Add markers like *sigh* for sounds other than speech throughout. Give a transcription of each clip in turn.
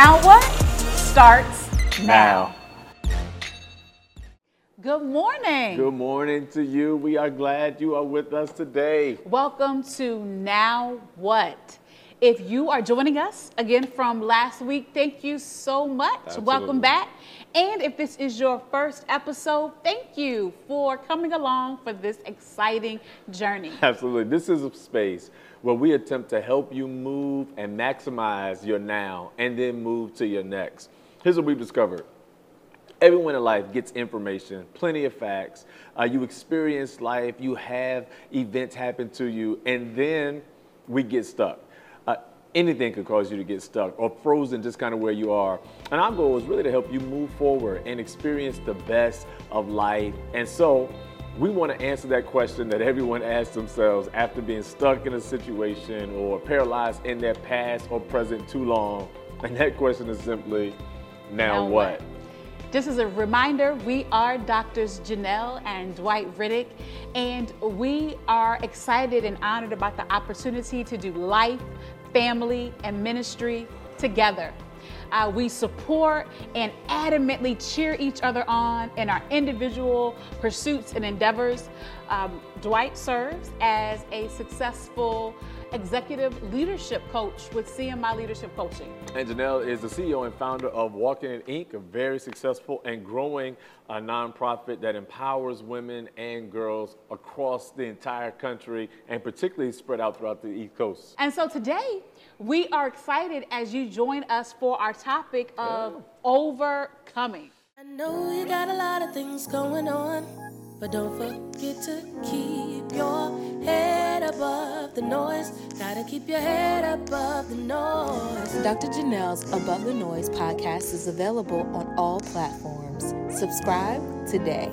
Now What starts now. Good morning. Good morning to you. We are glad you are with us today. Welcome to Now What. If you are joining us again from last week, thank you so much. Absolutely. Welcome back. And if this is your first episode, thank you for coming along for this exciting journey. Absolutely. This is a space where we attempt to help you move and maximize your now and then move to your next. Here's what we've discovered. Everyone in life gets information, plenty of facts. Uh, you experience life, you have events happen to you, and then we get stuck. Uh, anything could cause you to get stuck or frozen just kind of where you are. And our goal is really to help you move forward and experience the best of life. And so we want to answer that question that everyone asks themselves after being stuck in a situation or paralyzed in their past or present too long. *laughs* And that question is simply, now, Now what? what? Just as a reminder, we are Doctors Jennell and Dwight Riddick, and we are excited and honored about the opportunity to do life, family, and ministry together. Uh, we support and adamantly cheer each other on in our individual pursuits and endeavors. Um, Dwight serves as a successful executive leadership coach with CMI Leadership Coaching. And Jennell is the CEO and founder of Walking It Inc., a very successful and growing uh, nonprofit that empowers women and girls across the entire country and particularly spread out throughout the East Coast. And so today, we are excited as you join us for our topic of overcoming. I know you got a lot of things going on, but don't forget to keep your head above the noise. Gotta keep your head above the noise. Dr. Jennell's Above the Noise podcast is available on all platforms. Subscribe today.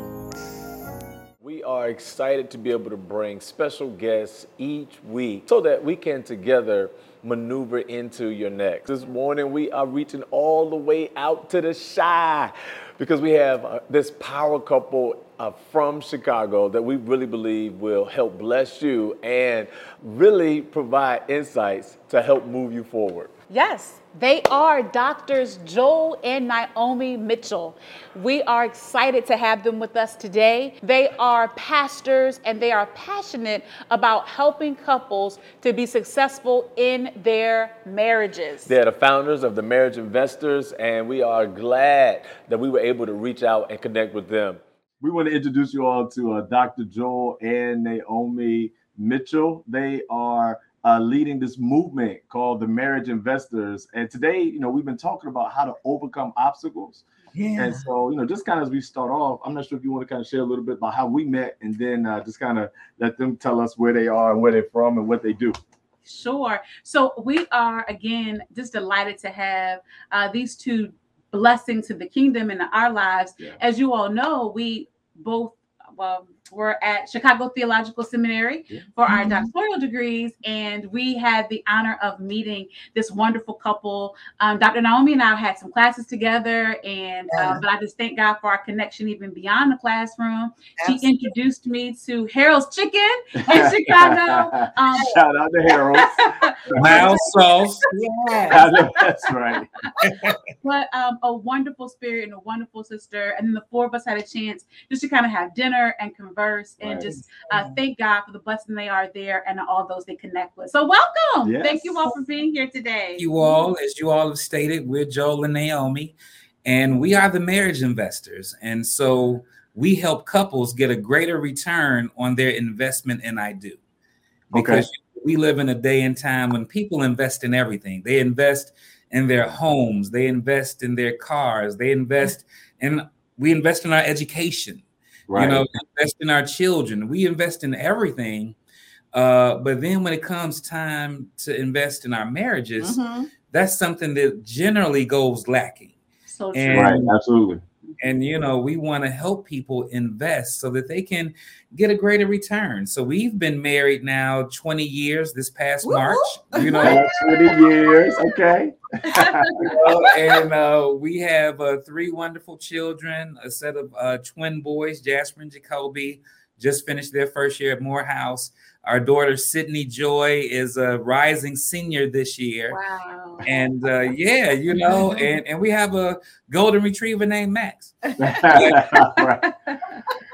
We are excited to be able to bring special guests each week so that we can together maneuver into your next. This morning, we are reaching all the way out to the Chi because we have uh, this power couple uh, from Chicago that we really believe will help bless you and really provide insights to help move you forward. Yes, they are doctors Joel and Naomi Mitchell. We are excited to have them with us today. They are pastors and they are passionate about helping couples to be successful in their marriages. They're the founders of the Marriage Investors, and we are glad that we were able to reach out and connect with them. We want to introduce you all to uh, Dr. Joel and Naomi Mitchell. They are uh, leading this movement called the Marriage Investors. And today, you know, we've been talking about how to overcome obstacles. Yeah. And so, you know, just kind of as we start off, I'm not sure if you want to kind of share a little bit about how we met and then uh, just kind of let them tell us where they are and where they're from and what they do. Sure. So we are again just delighted to have uh, these two blessings to the kingdom in our lives. Yeah. As you all know, we both well, were at Chicago Theological Seminary Yeah. for our Mhm. doctoral degrees, and we had the honor of meeting this wonderful couple. Um, Dr. Naomi and I had some classes together, and uh, Yeah. but I just thank God for our connection even beyond the classroom. She introduced me to Harold's Chicken *laughs* in Chicago. Um, Shout out to Harold. *laughs* Mild sauce. Yeah. *laughs* That's right. but um, a wonderful spirit and a wonderful sister. And then the four of us had a chance just to kind of have dinner and converse and Right. just uh, thank God for the blessing they are there and all those they connect with. So welcome. Yes. Thank you all for being here today. You all, as you all have stated, we're Joel and Naomi, and we are the marriage investors. And so we help couples get a greater return on their investment in I do. Because we live in a day and time when people invest in everything. They invest in their homes, they invest in their cars, they invest in we invest in our education. Right. You know, invest in our children. We invest in everything. Uh, but then when it comes time to invest in our marriages, Mhm. that's something that generally goes lacking. So true. And right. Absolutely. And you know we want to help people invest so that they can get a greater return so we've been married now 20 years this past Woo-hoo. march you know 20 years. Okay. you know, and uh, we have uh, three wonderful children a set of uh, twin boys jasper and jacoby just finished their first year at Morehouse. Our daughter Sydney Joy is a rising senior this year. Wow. And uh, yeah, you know, and, and we have a golden retriever named Max. *laughs* right.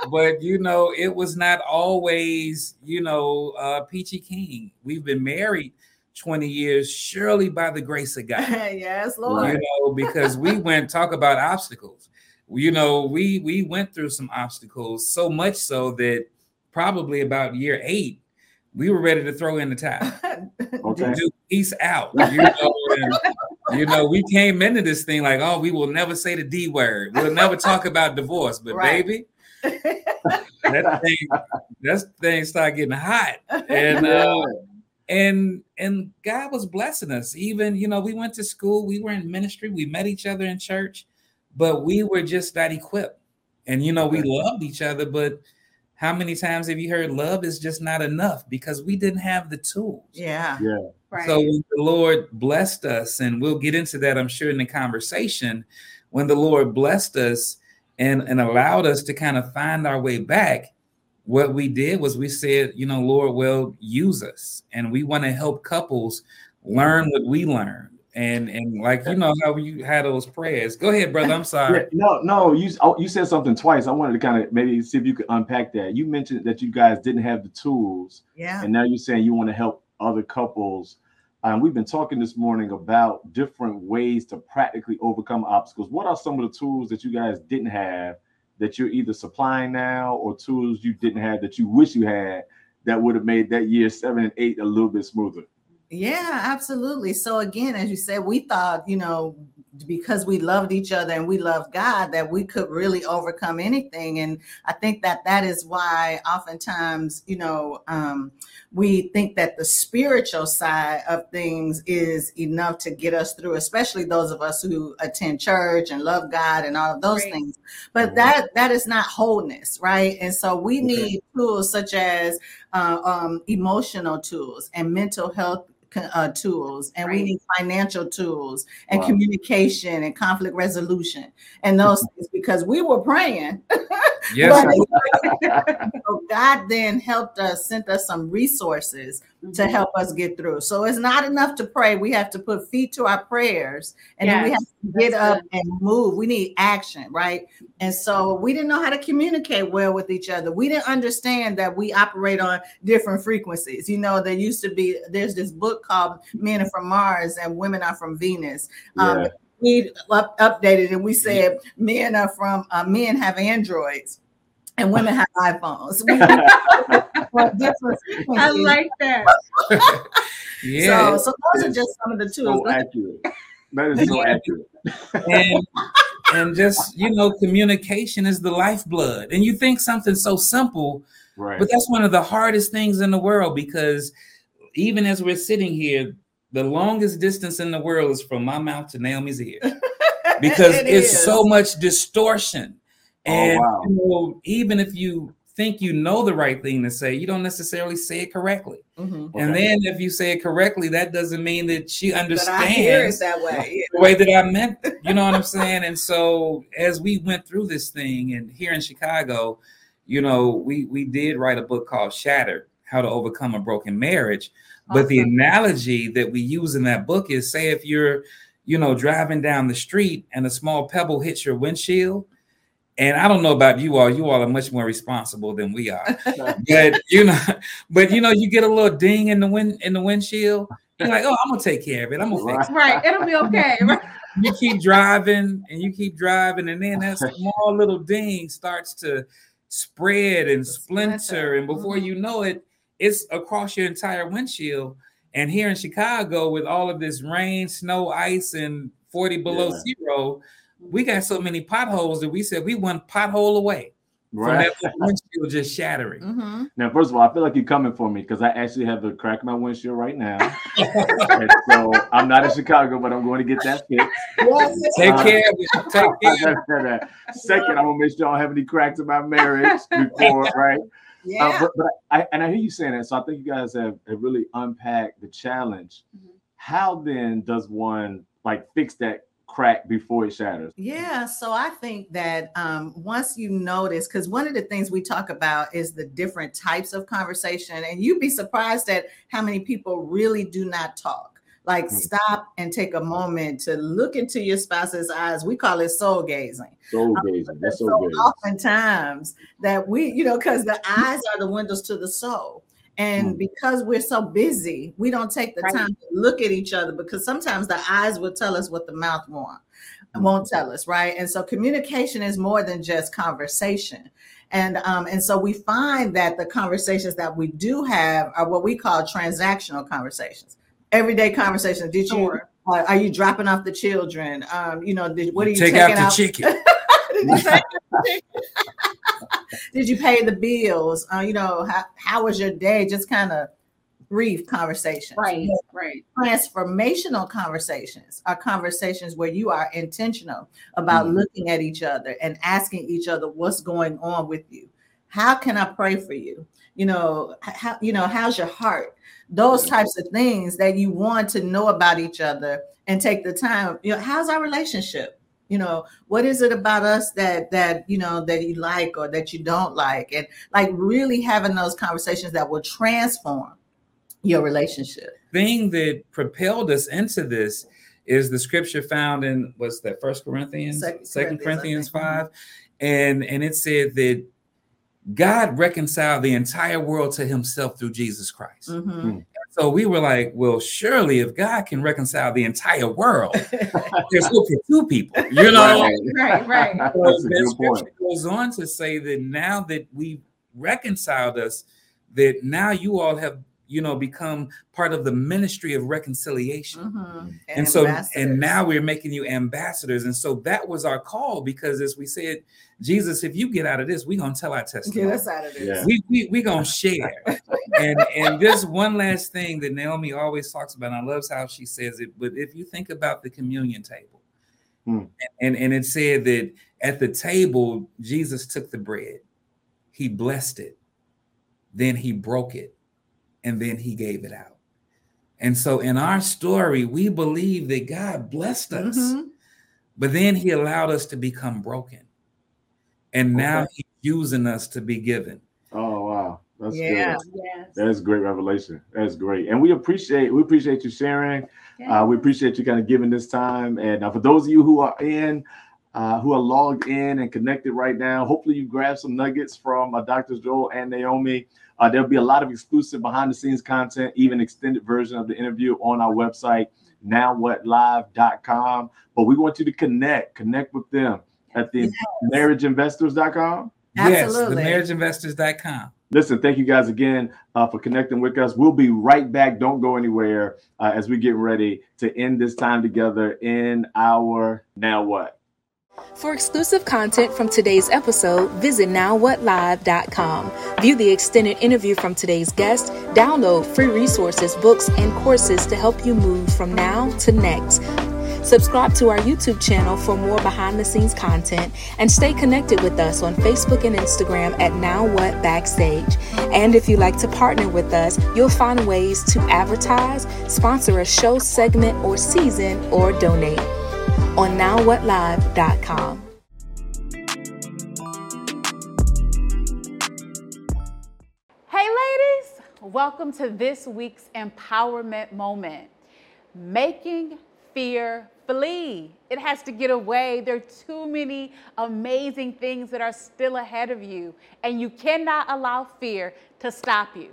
But you know, it was not always, you know, uh, Peachy King. We've been married 20 years, surely by the grace of God. *laughs* yes, Lord. You know, because we went talk about obstacles. You know, we we went through some obstacles so much so that probably about year eight, we were ready to throw in the towel. *laughs* Okay. Do peace out. *laughs* You know, and, you know, we came into this thing like, oh, we will never say the D word. We'll never talk about divorce. But Right. baby, that *laughs* thing, that thing started getting hot. And uh, and and God was blessing us. Even you know, we went to school, we were in ministry, we met each other in church, but we were just not equipped. And you know, we loved each other, but how many times have you heard love is just not enough because we didn't have the tools? yeah. yeah. Right. So when the Lord blessed us, and we'll get into that, I'm sure, in the conversation, when the Lord blessed us and, and allowed us to kind of find our way back, what we did was we said, you know, Lord, well, use us. And we want to help couples learn what we learned. And and like you know how you had those prayers. Go ahead, brother. I'm Yeah, sorry. no, no, you oh, you said something twice. I wanted to kind of maybe see if you could unpack that. You mentioned that you guys didn't have the tools, Yeah. and now you're saying you want to help other couples. Um, we've been talking this morning about different ways to practically overcome obstacles. What are some of the tools that you guys didn't have that you're either supplying now, or tools you didn't have that you wish you had that would have made that year seven and eight a little bit smoother? Yeah, absolutely. So again, as you said, we thought, you know, because we loved each other and we loved God, that we could really overcome anything. And I think that that is why oftentimes, you know, um, we think that the spiritual side of things is enough to get us through, especially those of us who attend church and love God and all of those Right. things. But that that is not wholeness, right? And so we Okay. need tools such as uh, um, emotional tools and mental health co- uh, tools, and we need financial tools and Wow. communication and conflict resolution and those *laughs* things because we were praying. *laughs* Yes. *laughs* so God then helped us, sent us some resources to help us get through. So it's not enough to pray. We have to put feet to our prayers and then we have to get that's up and move. We need action, right? And so we didn't know how to communicate well with each other. We didn't understand that we operate on different frequencies. You know, there used to be, there's this book called Men Are From Mars and Women Are From Venus. Um, Yeah. We up, updated and we said men are from, uh, men have Androids and women have iPhones. We- on different I like that. *laughs* yeah. So, so those are just some of the tools. so accurate. That is so *laughs* accurate. and *laughs* and just you know communication is the lifeblood and you think something so simple Right. but that's one of the hardest things in the world because even as we're sitting here the longest distance in the world is from my mouth to naomi's ear *laughs* because It it's is. so much distortion Oh, and wow. you know, even if you think you know the right thing to say you don't necessarily say it correctly Mhm. and Okay. then if you say it correctly that doesn't mean that she But understands I hear it that way. *laughs* the way that I meant, it, you know what I'm saying? And so as we went through this thing and here in Chicago, you know, we we did write a book called Shattered: How to Overcome a Broken Marriage. But the analogy that we use in that book is say if you're, you know, driving down the street and a small pebble hits your windshield, and I don't know about you all, you all are much more responsible than we are. *laughs* but you know, *laughs* but you know, you get a little ding in the wind in the windshield, you're like, oh, I'm gonna take care of it. I'm gonna fix it Right. It'll be okay. *laughs* You keep driving and you keep driving, and then that small little ding starts to spread and splinter, Splinter. and before you mm-hmm. know it, it's across your entire windshield. And here in Chicago, with all of this rain, snow, ice, and 40 below Yeah. zero, we got so many potholes that we said we one pothole away from Right. that windshield just shattering. Mhm. Now, first of all, I feel like you're coming for me because I actually have the crack in my windshield right now. so I'm not in Chicago, but I'm going to get that fixed. *laughs* Take Uh, care of it. *laughs* Take care. Second, I'm gonna make sure I don't have any cracks in my marriage before, right? Yeah. Uh, but but I and I hear you saying that, so I think you guys have, have really unpacked the challenge. Mm-hmm. How then does one like fix that crack before it shatters? Yeah, so I think that um, once you notice, because one of the things we talk about is the different types of conversation, and you'd be surprised at how many people really do not talk. Like, Hmm. stop and take a moment to look into your spouse's eyes. We call it soul gazing. Soul gazing. That's so so good. oftentimes that we, you know, because the eyes are the windows to the soul. And Mm. because we're so busy, we don't take the Right. time to look at each other because sometimes the eyes will tell us what the mouth want, Mm. won't tell us, right? And so communication is more than just conversation. And um, and so we find that the conversations that we do have are what we call transactional conversations, everyday conversations. Did you Sure. uh, are you dropping off the children? Um, you know, did, what are you Take taking out the chicken. *laughs* did, you take *laughs* did you pay the bills? Uh, you know, how, how was your day? Just kind of brief conversations. Right, right. Transformational conversations are conversations where you are intentional about Mhm. looking at each other and asking each other what's going on with you. How can I pray for you? You know, how you know, how's your heart? Those mm-hmm. types of things that you want to know about each other and take the time. You know, how's our relationship? You know, what is it about us that that you know that you like or that you don't like? And like really having those conversations that will transform your relationship. thing that propelled us into this is the scripture found in what's that first corinthians Second second Corinthians, corinthians, mm-hmm. 5 and and it said that god reconciled the entire world to himself through jesus christ Mhm. so we were like well surely if god can reconcile the entire world *laughs* there's hope for two people you know Right, right. That's So a that good scripture point. goes on to say that now that we reconciled us, that now you all have, you know, become part of the ministry of reconciliation. Mhm. And so, and now we're making you ambassadors. And so that was our call because, as we said, Jesus, if you get out of this, we're gonna tell our get testimony. us out of this. Yeah. We we we gonna share. *laughs* and and this one last thing that Naomi always talks about, and I loves how she says it. But if you think about the communion table, Hmm. and and it said that at the table Jesus took the bread, he blessed it, then he broke it, and then he gave it out. And so in our story, we believe that God blessed us, Mhm. but then he allowed us to become broken. And now Okay. he's using us to be given. Oh wow, that's Yeah. good. Yes. That's great revelation. That's great, and we appreciate we appreciate you sharing. Uh, we appreciate you kind of giving this time. And uh, for those of you who are in, uh, who are logged in and connected right now, hopefully you grab some nuggets from uh, Dr. Joel and Naomi. Uh, there'll be a lot of exclusive behind the scenes content, even extended version of the interview on our website, nowwhatlive.com. But we want you to connect, connect with them at the marriageinvestors.com. Absolutely. Yes, the marriageinvestors.com. Listen, thank you guys again uh, for connecting with us. We'll be right back. Don't go anywhere uh, as we get ready to end this time together in our Now What? For exclusive content from today's episode, visit nowwhatlive.com. View the extended interview from today's guest, download free resources, books, and courses to help you move from now to next. Subscribe to our YouTube channel for more behind the scenes content and stay connected with us on Facebook and Instagram at Now What Backstage. And if you'd like to partner with us, you'll find ways to advertise, sponsor a show segment or season, or donate on nowwhatlive.com. Hey, ladies, welcome to this week's empowerment moment. Making fear flee. It has to get away. There are too many amazing things that are still ahead of you, and you cannot allow fear to stop you.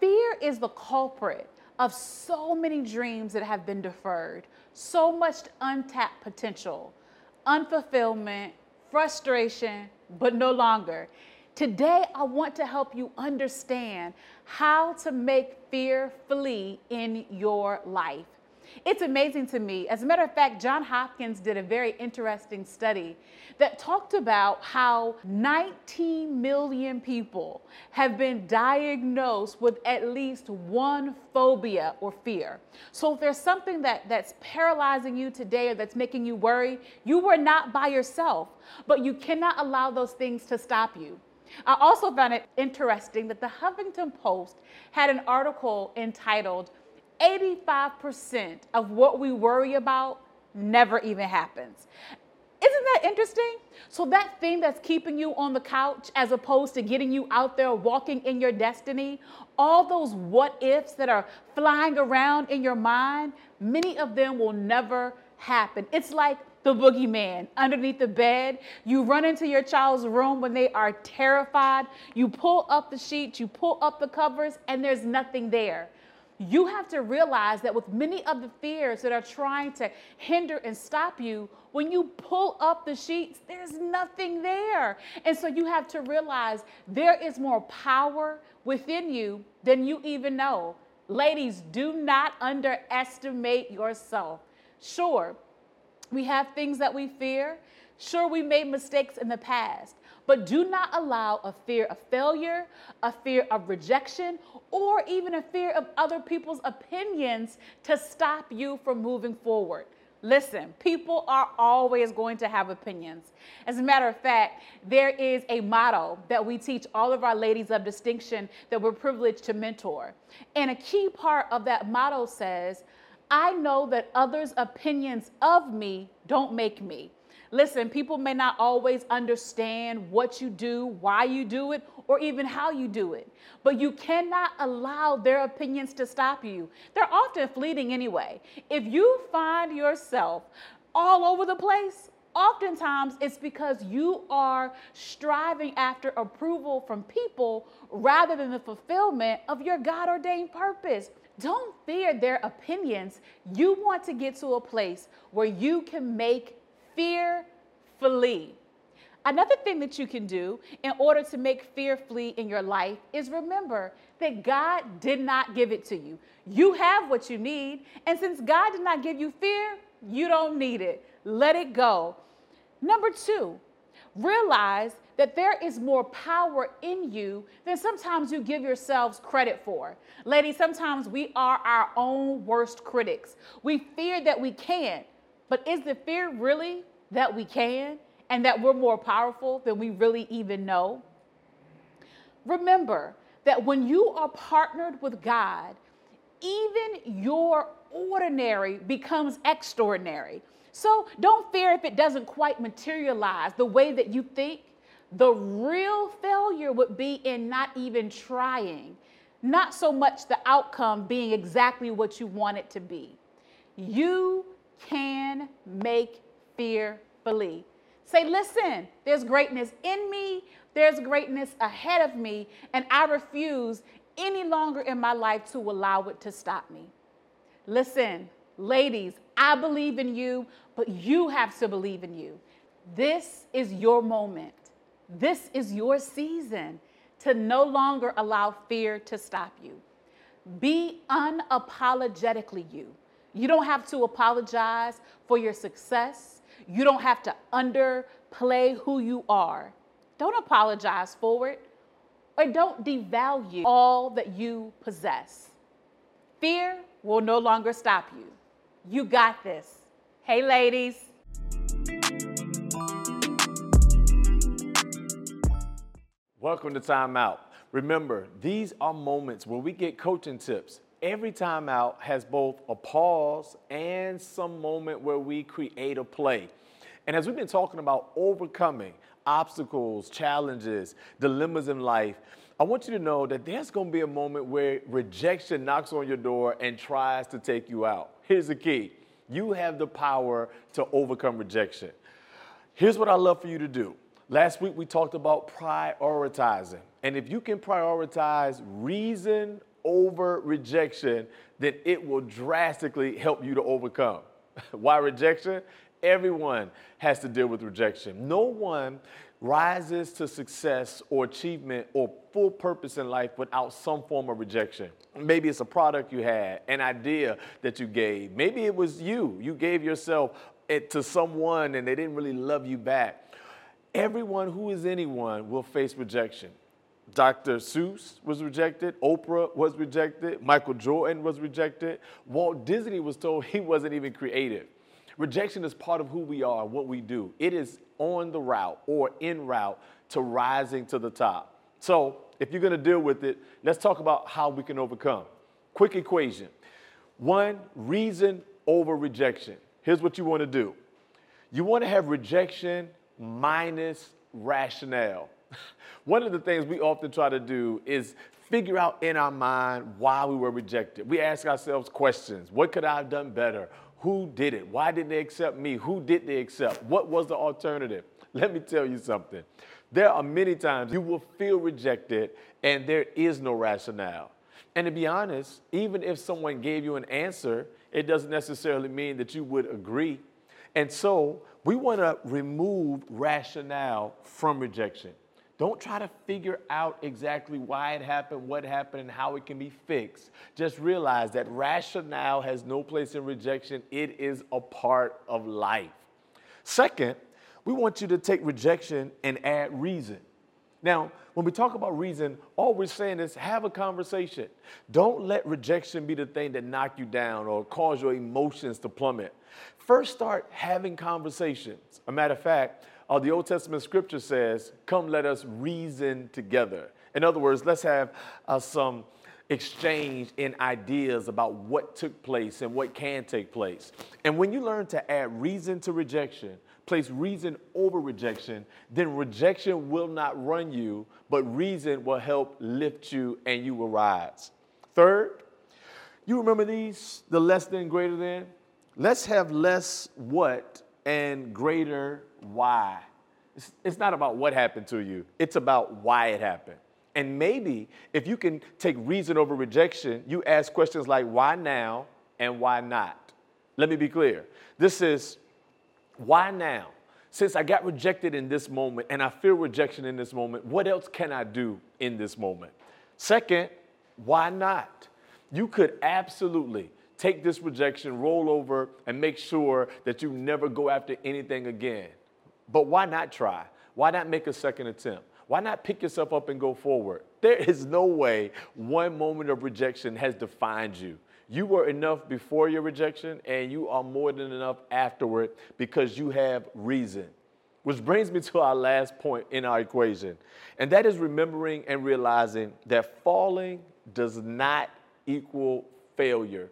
Fear is the culprit of so many dreams that have been deferred, so much untapped potential, unfulfillment, frustration, but no longer. Today, I want to help you understand how to make fear flee in your life. It's amazing to me. As a matter of fact, John Hopkins did a very interesting study that talked about how 19 million people have been diagnosed with at least one phobia or fear. So if there's something that, that's paralyzing you today or that's making you worry, you were not by yourself, but you cannot allow those things to stop you. I also found it interesting that the Huffington Post had an article entitled 85% of what we worry about never even happens. Isn't that interesting? So, that thing that's keeping you on the couch as opposed to getting you out there walking in your destiny, all those what ifs that are flying around in your mind, many of them will never happen. It's like the boogeyman underneath the bed. You run into your child's room when they are terrified. You pull up the sheets, you pull up the covers, and there's nothing there. You have to realize that with many of the fears that are trying to hinder and stop you, when you pull up the sheets, there's nothing there. And so you have to realize there is more power within you than you even know. Ladies, do not underestimate yourself. Sure, we have things that we fear. Sure, we made mistakes in the past, but do not allow a fear of failure, a fear of rejection, or even a fear of other people's opinions to stop you from moving forward. Listen, people are always going to have opinions. As a matter of fact, there is a motto that we teach all of our ladies of distinction that we're privileged to mentor. And a key part of that motto says, I know that others' opinions of me don't make me. Listen, people may not always understand what you do, why you do it, or even how you do it, but you cannot allow their opinions to stop you. They're often fleeting anyway. If you find yourself all over the place, oftentimes it's because you are striving after approval from people rather than the fulfillment of your God ordained purpose. Don't fear their opinions. You want to get to a place where you can make fear flee. Another thing that you can do in order to make fear flee in your life is remember that God did not give it to you. You have what you need. And since God did not give you fear, you don't need it. Let it go. Number two, realize that there is more power in you than sometimes you give yourselves credit for. Ladies, sometimes we are our own worst critics. We fear that we can't, but is the fear really that we can and that we're more powerful than we really even know? Remember that when you are partnered with God, even your ordinary becomes extraordinary. So don't fear if it doesn't quite materialize the way that you think. The real failure would be in not even trying, not so much the outcome being exactly what you want it to be. You can make fear believe. Say, listen, there's greatness in me, there's greatness ahead of me, and I refuse any longer in my life to allow it to stop me. Listen, ladies, I believe in you, but you have to believe in you. This is your moment. This is your season to no longer allow fear to stop you. Be unapologetically you. You don't have to apologize for your success. You don't have to underplay who you are. Don't apologize for it or don't devalue all that you possess. Fear will no longer stop you. You got this. Hey, ladies. Welcome to Time Out. Remember, these are moments where we get coaching tips. Every time out has both a pause and some moment where we create a play. And as we've been talking about overcoming obstacles, challenges, dilemmas in life, I want you to know that there's going to be a moment where rejection knocks on your door and tries to take you out. Here's the key you have the power to overcome rejection. Here's what I love for you to do. Last week we talked about prioritizing. And if you can prioritize reason over rejection, then it will drastically help you to overcome. *laughs* Why rejection? Everyone has to deal with rejection. No one rises to success or achievement or full purpose in life without some form of rejection. Maybe it's a product you had, an idea that you gave. Maybe it was you. You gave yourself to someone and they didn't really love you back. Everyone who is anyone will face rejection. Dr. Seuss was rejected, Oprah was rejected, Michael Jordan was rejected, Walt Disney was told *laughs* he wasn't even creative. Rejection is part of who we are, and what we do. It is on the route or in route to rising to the top. So, if you're going to deal with it, let's talk about how we can overcome. Quick equation one, reason over rejection. here's what you want to do you want to have rejection minus rationale. *laughs* One of the things we often try to do is figure out in our mind why we were rejected. We ask ourselves questions What could I have done better? Who did it? Why didn't they accept me? Who did they accept? What was the alternative? *laughs* Let me tell you something. There are many times you will feel rejected and there is no rationale. And to be honest, even if someone gave you an answer, it doesn't necessarily mean that you would agree. And so we want to remove rationale from rejection. Don't try to figure out exactly why it happened, what happened, and how it can be fixed. Just realize that rationale has no place in rejection, it is a part of life. Second, we want you to take rejection and add reason. Now, when we talk about reason, all we're saying is have a conversation. Don't let rejection be the thing that knock you down or cause your emotions to plummet. First, start having conversations. A matter of fact, uh, the Old Testament scripture says, Come, let us reason together. In other words, let's have uh, some exchange in ideas about what took place and what can take place. And when you learn to add reason to rejection, place reason over rejection, then rejection will not run you, but reason will help lift you and you will rise. Third, you remember these the less than, greater than? Let's have less what and greater why. It's, it's not about what happened to you, it's about why it happened. And maybe if you can take reason over rejection, you ask questions like why now and why not. Let me be clear. This is why now? Since I got rejected in this moment and I feel rejection in this moment, what else can I do in this moment? Second, why not? You could absolutely take this rejection, roll over, and make sure that you never go after anything again. But why not try? Why not make a second attempt? Why not pick yourself up and go forward? There is no way one moment of rejection has defined you. You were enough before your rejection, and you are more than enough afterward because you have reason. Which brings me to our last point in our equation, and that is remembering and realizing that falling does not equal failure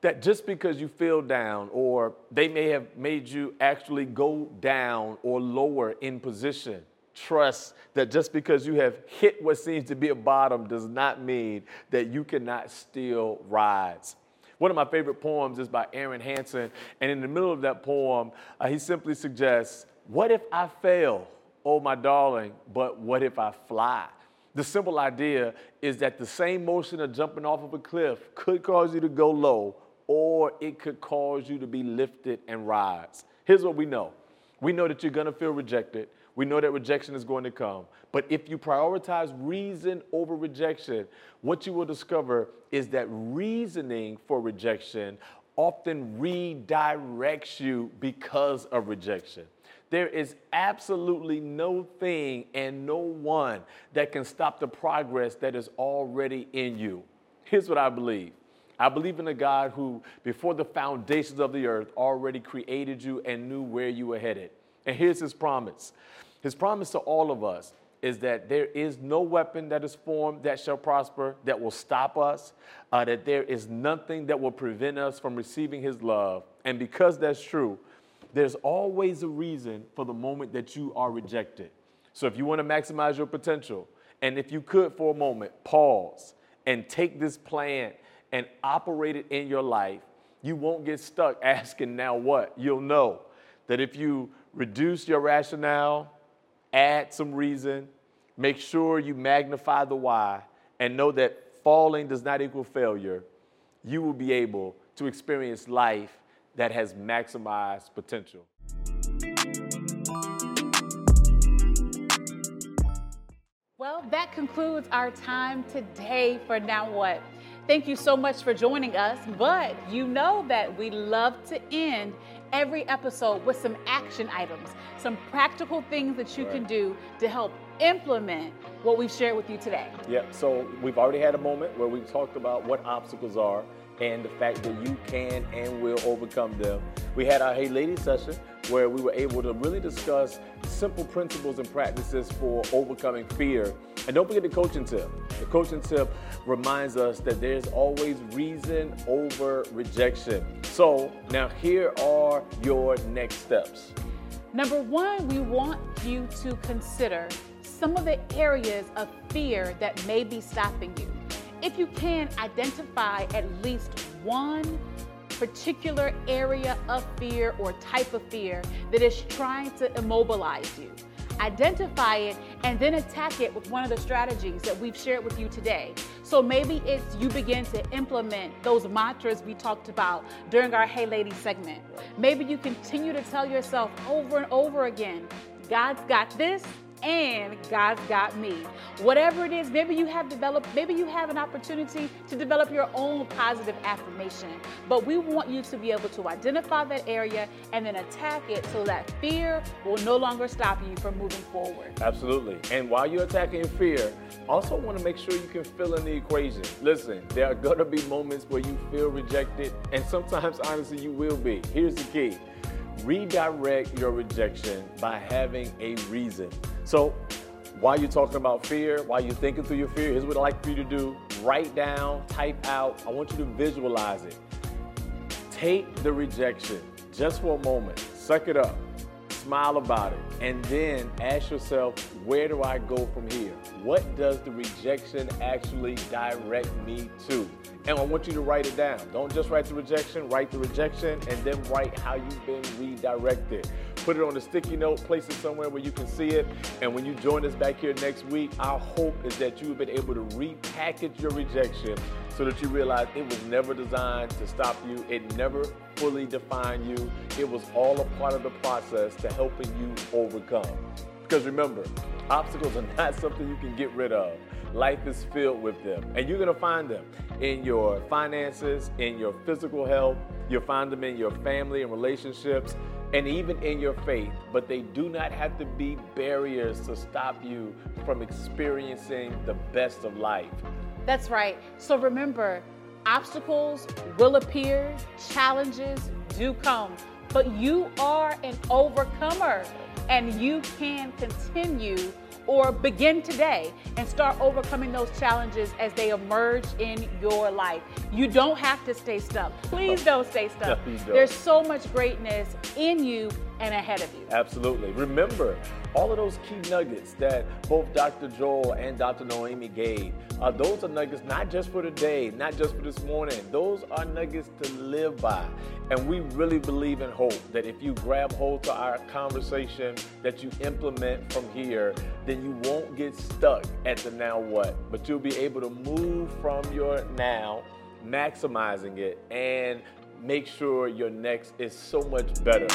that just because you feel down or they may have made you actually go down or lower in position, trust that just because you have hit what seems to be a bottom does not mean that you cannot still rise. One of my favorite poems is by Erin Hanson, and in the middle of that poem, uh, he simply suggests, What if I fail, oh my darling, but what if I fly? The simple idea is that the same motion of jumping off of a cliff could cause you to go low, or it could cause you to be lifted and rise. Here's what we know we know that you're going to feel rejected. We know that rejection is going to come. But if you prioritize reason over rejection, what you will discover is that reasoning for rejection often redirects you because of rejection. There is absolutely no thing and no one that can stop the progress that is already in you. Here's what I believe I believe in a God who, before the foundations of the earth, already created you and knew where you were headed. And here's his promise His promise to all of us is that there is no weapon that is formed that shall prosper that will stop us, uh, that there is nothing that will prevent us from receiving his love. And because that's true, there's always a reason for the moment that you are rejected. So if you want to maximize your potential, and if you could for a moment pause and take this plan and operate it in your life, you won't get stuck *laughs* asking, now what? You'll know that if you reduce your rationale, add some reason, make sure you magnify the why, and know that falling does not equal failure, you will be able to experience life that has maximized potential. Well, that concludes our time today for Now What. Thank you so much for joining us. But you know that we love to end every episode with some action items, some practical things that you right. can do to help implement what we've shared with you today. Yeah, so we've already had a moment where we've talked about what obstacles are and the fact that you can and will overcome them. We had our Hey Ladies session where we were able to really discuss simple principles and practices for overcoming fear. And don't forget the coaching tip. The coaching tip reminds us that there's always reason over rejection. So now here are your next steps. Number one, we want you to consider some of the areas of fear that may be stopping you. If you can, identify at least one particular area of fear or type of fear that is trying to immobilize you. Identify it and then attack it with one of the strategies that we've shared with you today. So maybe it's you begin to implement those mantras we talked about during our Hey Lady segment. Maybe you continue to tell yourself over and over again, God's got this, and God's got me. Whatever it is, maybe you have developed, maybe you have an opportunity to develop your own positive affirmation. But we want you to be able to identify that area and then attack it so that fear will no longer stop you from moving forward. Absolutely. And while you're attacking fear, also want to make sure you can fill in the equation. Listen, there are going to be moments where you feel rejected, and sometimes, honestly, you will be. Here's the key redirect your rejection by having a reason. So, while you're talking about fear, while you're thinking through your fear, here's what I'd like for you to do write down, type out. I want you to visualize it. Take the rejection just for a moment, suck it up, smile about it, and then ask yourself, where do I go from here? What does the rejection actually direct me to? And I want you to write it down. Don't just write the rejection, write the rejection, and then write how you've been redirected. Put it on a sticky note, place it somewhere where you can see it. And when you join us back here next week, our hope is that you have been able to repackage your rejection so that you realize it was never designed to stop you. It never fully defined you. It was all a part of the process to helping you overcome. Because remember, obstacles are not *laughs* something you can get rid of. Life is filled with them, and you're gonna find them in your finances, in your physical health. You'll find them in your family and relationships and even in your faith, but they do not have to be barriers to stop you from experiencing the best of life. That's right. So remember, obstacles will appear, challenges do come, but you are an overcomer and you can continue or begin today and start overcoming those challenges as they emerge in your life. You don't have to stay stuck. Please don't stay stuck. No, There's so much greatness in you and ahead of you. Absolutely. Remember, all of those key nuggets that both Dr. Joel and Dr. Naomi gave, uh, those are nuggets not just for today, not just for this morning. Those are nuggets to live by. And we really believe in hope that if you grab hold to our conversation that you implement from here, then you won't get stuck at the now what, but you'll be able to move from your now, maximizing it, and make sure your next is so much better.